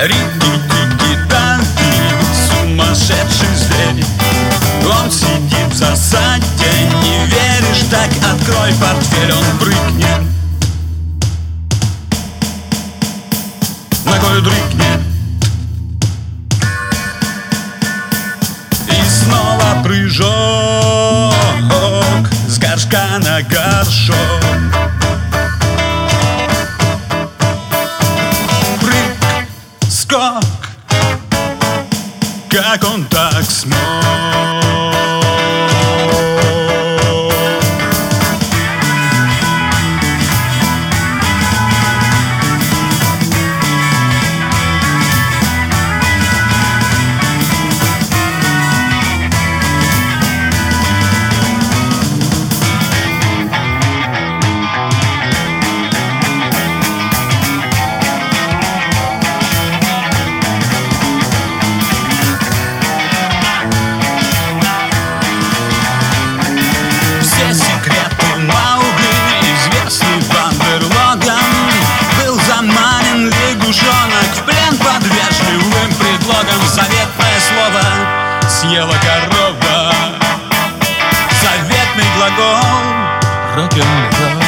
Рики-тики танки, сумасшедший зверь. Он сидит в засаде, не веришь, так открой портфель Он прыгнет Ногой дрыгнет И снова прыжок С горшка на горшок Как он так смог съела корова. Заветный глагол рок-н-ролл